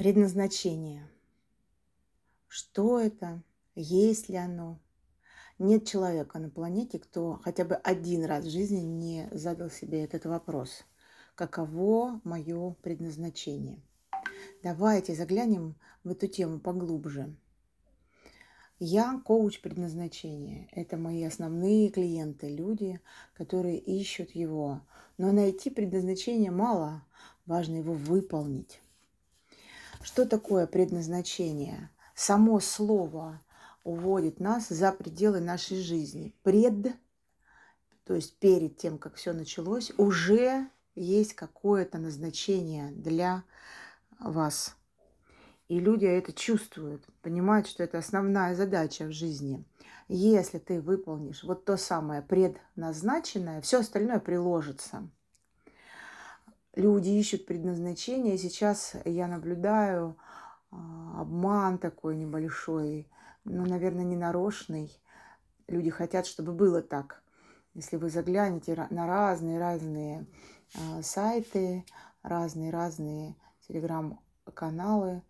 Предназначение. Что это? Есть ли оно? Нет человека на планете, кто хотя бы один раз в жизни не задал себе этот вопрос. Каково мое предназначение? Давайте заглянем в эту тему поглубже. Я коуч предназначения. Это мои основные клиенты, люди, которые ищут его. Но найти предназначение мало, важно его выполнить. Что такое предназначение? Само слово уводит нас за пределы нашей жизни. Пред, то есть перед тем, как все началось, уже есть какое-то назначение для вас. И люди это чувствуют, понимают, что это основная задача в жизни. Если ты выполнишь вот то самое предназначенное, все остальное приложится люди ищут предназначение. Сейчас я наблюдаю а, обман такой небольшой, ну, наверное, не нарочный. Люди хотят, чтобы было так. Если вы заглянете на разные-разные а, сайты, разные-разные телеграм-каналы,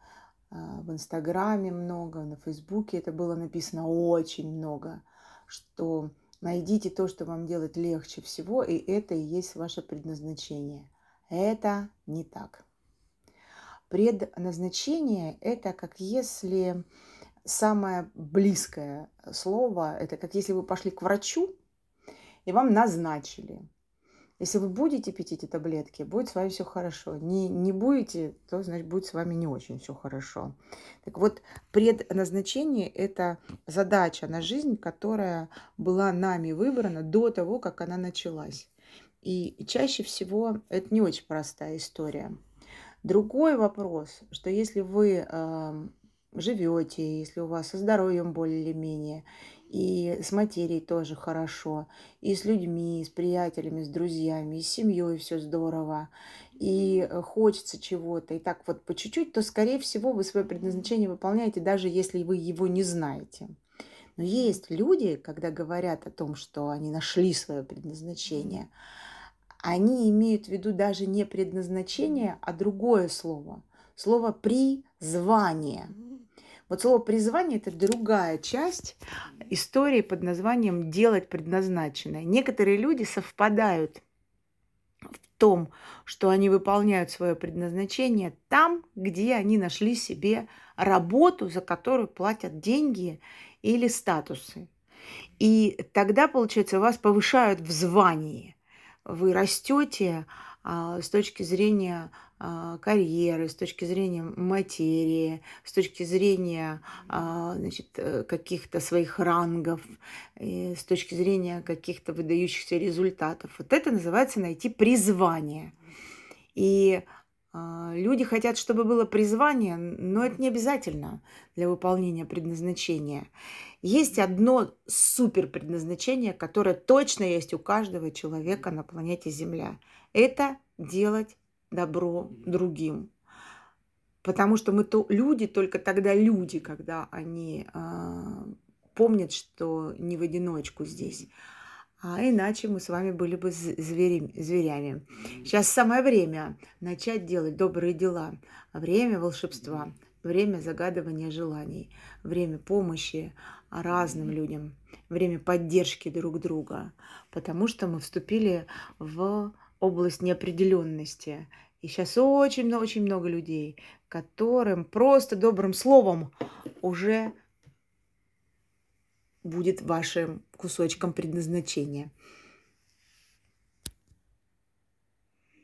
а, в Инстаграме много, на Фейсбуке это было написано очень много, что найдите то, что вам делать легче всего, и это и есть ваше предназначение – это не так. Предназначение – это как если самое близкое слово, это как если вы пошли к врачу, и вам назначили. Если вы будете пить эти таблетки, будет с вами все хорошо. Не, не будете, то, значит, будет с вами не очень все хорошо. Так вот, предназначение – это задача на жизнь, которая была нами выбрана до того, как она началась. И чаще всего это не очень простая история. Другой вопрос, что если вы э, живете, если у вас со здоровьем более или менее, и с материей тоже хорошо, и с людьми, и с приятелями, с друзьями, и с семьей все здорово, и хочется чего-то, и так вот по чуть-чуть, то, скорее всего, вы свое предназначение выполняете, даже если вы его не знаете. Но есть люди, когда говорят о том, что они нашли свое предназначение, они имеют в виду даже не предназначение, а другое слово. Слово призвание. Вот слово призвание это другая часть истории под названием делать предназначенное. Некоторые люди совпадают в том, что они выполняют свое предназначение там, где они нашли себе работу, за которую платят деньги или статусы. И тогда, получается, вас повышают в звании – вы растете а, с точки зрения а, карьеры, с точки зрения материи, с точки зрения а, значит, э, каких-то своих рангов, с точки зрения каких-то выдающихся результатов. Вот это называется найти призвание. И люди хотят, чтобы было призвание, но это не обязательно для выполнения предназначения. Есть одно супер предназначение, которое точно есть у каждого человека на планете Земля. Это делать добро другим. Потому что мы то люди только тогда люди, когда они э, помнят, что не в одиночку здесь. А иначе мы с вами были бы звери, зверями. Сейчас самое время начать делать добрые дела. Время волшебства время загадывания желаний, время помощи разным людям, время поддержки друг друга, потому что мы вступили в область неопределенности. И сейчас очень-очень много людей, которым просто добрым словом уже будет вашим кусочком предназначения.